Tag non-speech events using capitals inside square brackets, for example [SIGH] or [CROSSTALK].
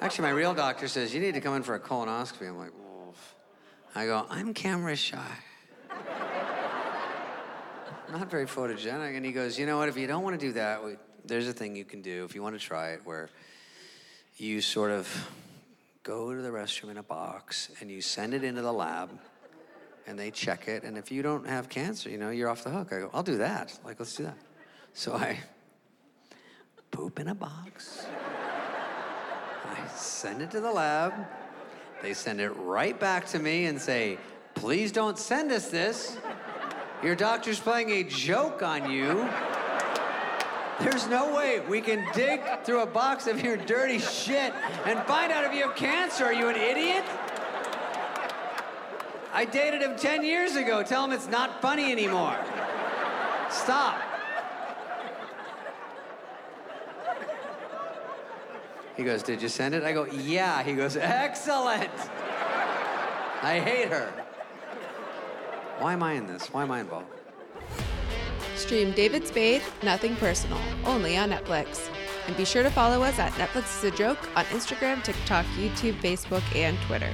Actually, my real doctor says, you need to come in for a colonoscopy. I'm like, Wolf. I go, I'm camera shy. [LAUGHS] Not very photogenic. And he goes, you know what, if you don't want to do that, we, there's a thing you can do if you want to try it where you sort of go to the restroom in a box and you send it into the lab and they check it. And if you don't have cancer, you know, you're off the hook. I go, I'll do that. Like, let's do that. So I poop in a box. I send it to the lab. They send it right back to me and say, please don't send us this. Your doctor's playing a joke on you. There's no way we can dig through a box of your dirty shit and find out if you have cancer. Are you an idiot? I dated him 10 years ago. Tell him it's not funny anymore. Stop. He goes, Did you send it? I go, Yeah. He goes, Excellent. I hate her. Why am I in this? Why am I involved? Stream David Spade, Nothing Personal, only on Netflix. And be sure to follow us at Netflix is a Joke on Instagram, TikTok, YouTube, Facebook, and Twitter.